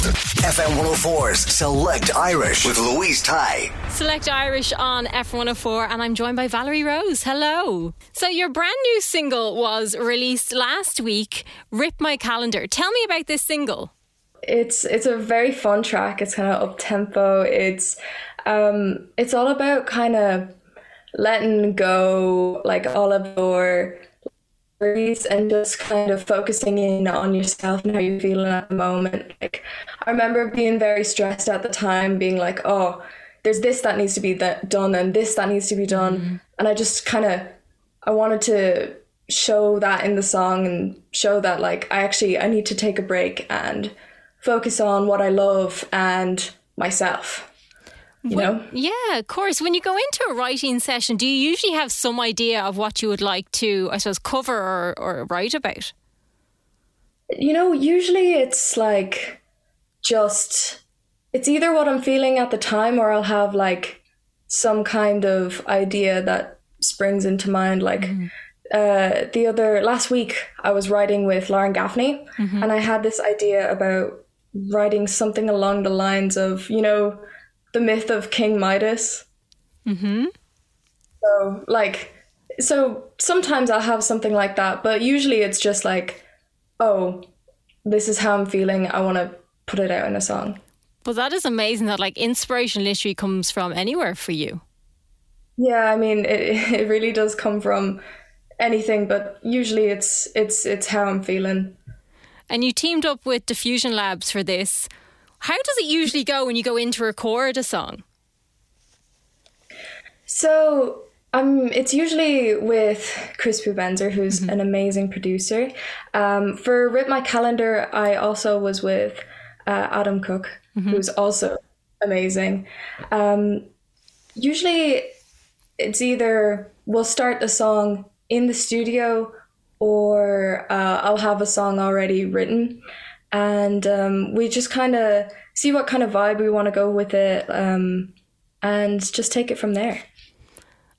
FM 104's Select Irish with Louise Ty. Select Irish on F104, and I'm joined by Valerie Rose. Hello. So, your brand new single was released last week, Rip My Calendar. Tell me about this single. It's it's a very fun track. It's kind of up tempo. It's um it's all about kind of letting go like all of your worries and just kind of focusing in on yourself and how you're feeling at the moment. Like I remember being very stressed at the time, being like, oh, there's this that needs to be that done and this that needs to be done, mm-hmm. and I just kind of I wanted to show that in the song and show that like I actually I need to take a break and focus on what I love and myself. You know? Yeah, of course. When you go into a writing session, do you usually have some idea of what you would like to, I suppose, cover or, or write about? You know, usually it's like just it's either what I'm feeling at the time or I'll have like some kind of idea that springs into mind like uh, the other last week I was writing with Lauren Gaffney and I had this idea about writing something along the lines of, you know, the myth of King Midas. Mm-hmm. So like so sometimes I'll have something like that, but usually it's just like, oh, this is how I'm feeling. I want to put it out in a song. But that is amazing that like inspiration literally comes from anywhere for you. Yeah, I mean, it it really does come from anything, but usually it's it's it's how I'm feeling. And you teamed up with Diffusion Labs for this. How does it usually go when you go in to record a song? So um, it's usually with Chris Pubenzer, who's an amazing producer. Um, for Rip My Calendar, I also was with uh, Adam Cook, who's also amazing. Um, usually, it's either we'll start the song in the studio or uh, I'll have a song already written. And um, we just kind of see what kind of vibe we want to go with it um, and just take it from there.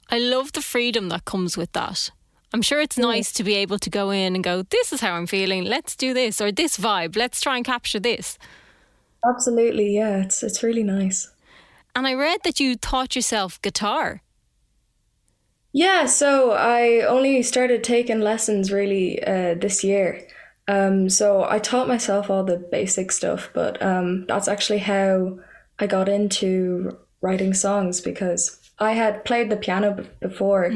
I love the freedom that comes with that. I'm sure it's nice to be able to go in and go, this is how I'm feeling, let's do this, or this vibe, let's try and capture this. Absolutely, yeah, it's it's really nice. And I read that you taught yourself guitar. Yeah, so I only started taking lessons really uh, this year. Um, so I taught myself all the basic stuff, but um, that's actually how I got into writing songs because I had played the piano b- before,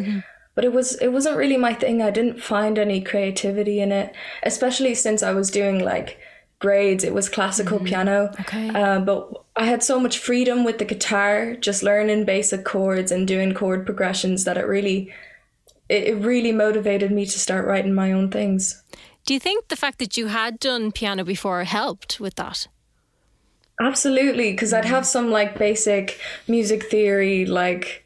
but it was it wasn't really my thing. I didn't find any creativity in it, especially since I was doing like grades. It was classical piano, Okay. uh, but I had so much freedom with the guitar, just learning basic chords and doing chord progressions that it really it, it really motivated me to start writing my own things. Do you think the fact that you had done piano before helped with that? Absolutely, because I'd have some like basic music theory, like,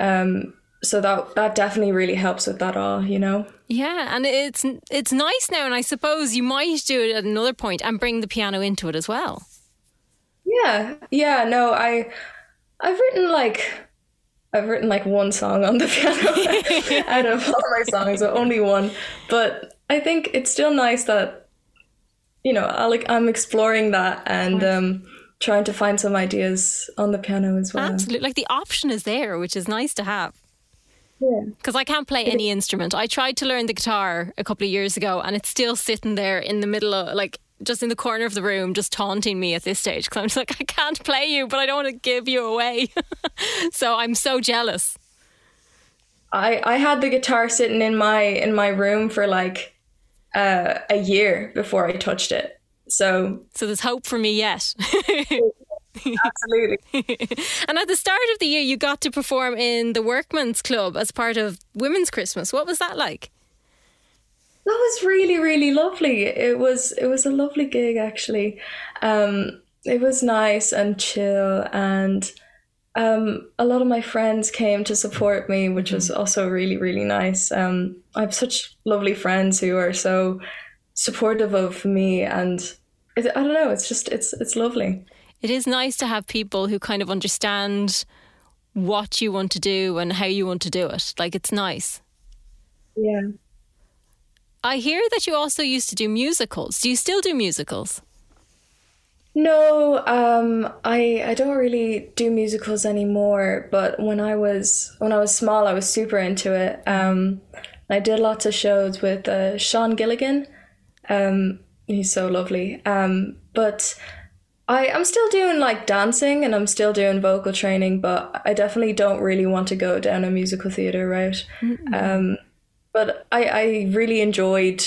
um, so that that definitely really helps with that all, you know. Yeah, and it's it's nice now, and I suppose you might do it at another point and bring the piano into it as well. Yeah, yeah. No, I, I've written like, I've written like one song on the piano out of all my songs, so only one. But I think it's still nice that, you know, I like I'm exploring that and um, trying to find some ideas on the piano as well. Absolutely, like the option is there, which is nice to have. Yeah, because I can't play any instrument. I tried to learn the guitar a couple of years ago and it's still sitting there in the middle of, like, just in the corner of the room, just taunting me at this stage. Because I'm just like, I can't play you, but I don't want to give you away. so I'm so jealous. I, I had the guitar sitting in my in my room for like uh, a year before I touched it. So So there's hope for me yet. absolutely. and at the start of the year, you got to perform in the Workman's Club as part of Women's Christmas. What was that like? That was really really lovely. It was it was a lovely gig actually. Um, it was nice and chill and um, a lot of my friends came to support me, which was also really, really nice. Um, I have such lovely friends who are so supportive of me, and it, I don't know. It's just it's it's lovely. It is nice to have people who kind of understand what you want to do and how you want to do it. Like it's nice. Yeah. I hear that you also used to do musicals. Do you still do musicals? No, um, I I don't really do musicals anymore. But when I was when I was small, I was super into it. Um, I did lots of shows with uh, Sean Gilligan. Um, he's so lovely. Um, but I I'm still doing like dancing and I'm still doing vocal training. But I definitely don't really want to go down a musical theater route. Um, but I I really enjoyed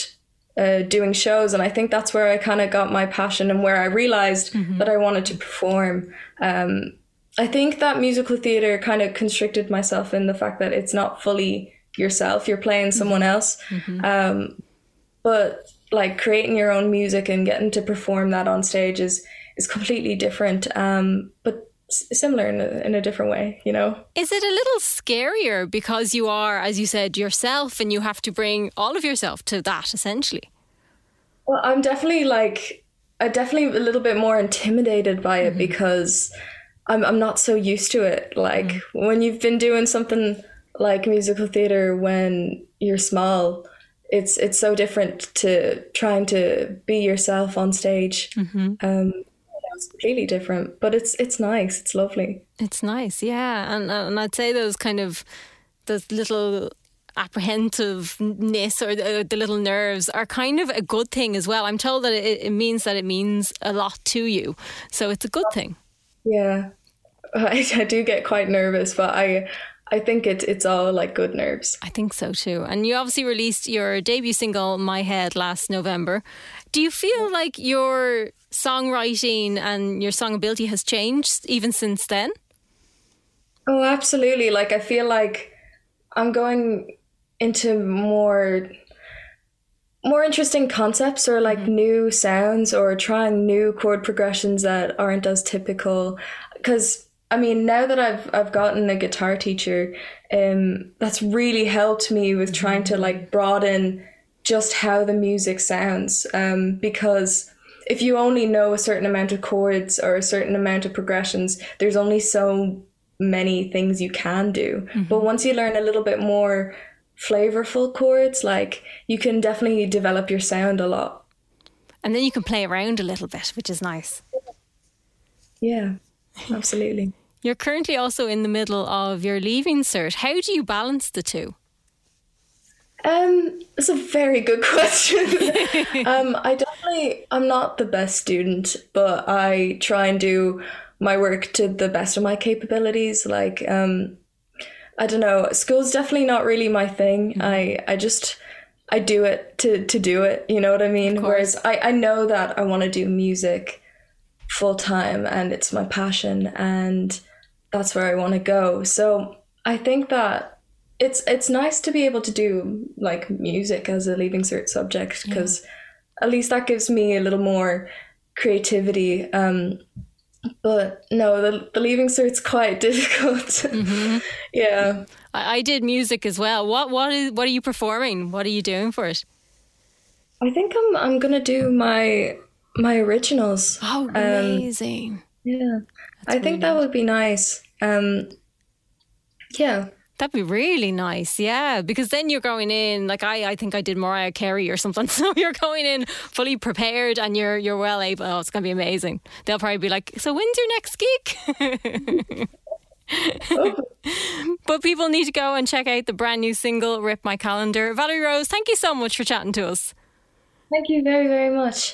uh, doing shows, and I think that's where I kind of got my passion and where I realized that I wanted to perform. Um, I think that musical theater kind of constricted myself in the fact that it's not fully yourself; you're playing someone else. Um, but like creating your own music and getting to perform that on stage is is completely different, um, but similar in a, in a different way. You know. Is it a little scarier because you are, as you said, yourself and you have to bring all of yourself to that essentially? Well, I'm definitely like I'm definitely a little bit more intimidated by it mm-hmm. because I'm I'm not so used to it. Like mm-hmm. when you've been doing something like musical theater when you're small, it's it's so different to trying to be yourself on stage. Mm-hmm. Um, it's completely different, but it's it's nice. It's lovely. It's nice, yeah, and uh, and I'd say those kind of those little apprehensiveness or the, the little nerves are kind of a good thing as well. I'm told that it, it means that it means a lot to you, so it's a good thing. Yeah, I, I do get quite nervous, but I I think it's it's all like good nerves. I think so too. And you obviously released your debut single, My Head, last November. Do you feel like your songwriting and your song ability has changed even since then? Oh, absolutely. Like I feel like I'm going into more more interesting concepts or like mm-hmm. new sounds or trying new chord progressions that aren't as typical cuz I mean, now that I've I've gotten a guitar teacher, um that's really helped me with trying to like broaden just how the music sounds um because if you only know a certain amount of chords or a certain amount of progressions, there's only so many things you can do. But once you learn a little bit more flavorful chords, like you can definitely develop your sound a lot. And then you can play around a little bit, which is nice. Yeah, absolutely. You're currently also in the middle of your leaving cert. How do you balance the two? Um, it's a very good question. um, I definitely I'm not the best student, but I try and do my work to the best of my capabilities. Like, um, I don't know, school's definitely not really my thing. I I just I do it to to do it. You know what I mean? Whereas I I know that I want to do music full time and it's my passion and that's where I want to go. So I think that it's it's nice to be able to do like music as a leaving cert subject because at least that gives me a little more creativity. Um, but no, the the leaving cert's quite difficult. yeah. I, I did music as well. What what is what are you performing? What are you doing for it? I think I'm I'm gonna do my my originals. Oh, amazing! Yeah, I think that would be nice. Um, yeah, That'd be really nice, yeah. Because then you're going in like I, I think I did Mariah Carey or something. So you're going in fully prepared and you're you're well able. Oh, it's gonna be amazing. They'll probably be like, "So when's your next gig?" but people need to go and check out the brand new single, Rip My Calendar. Valerie Rose, thank you so much for chatting to us. Thank you very, very much.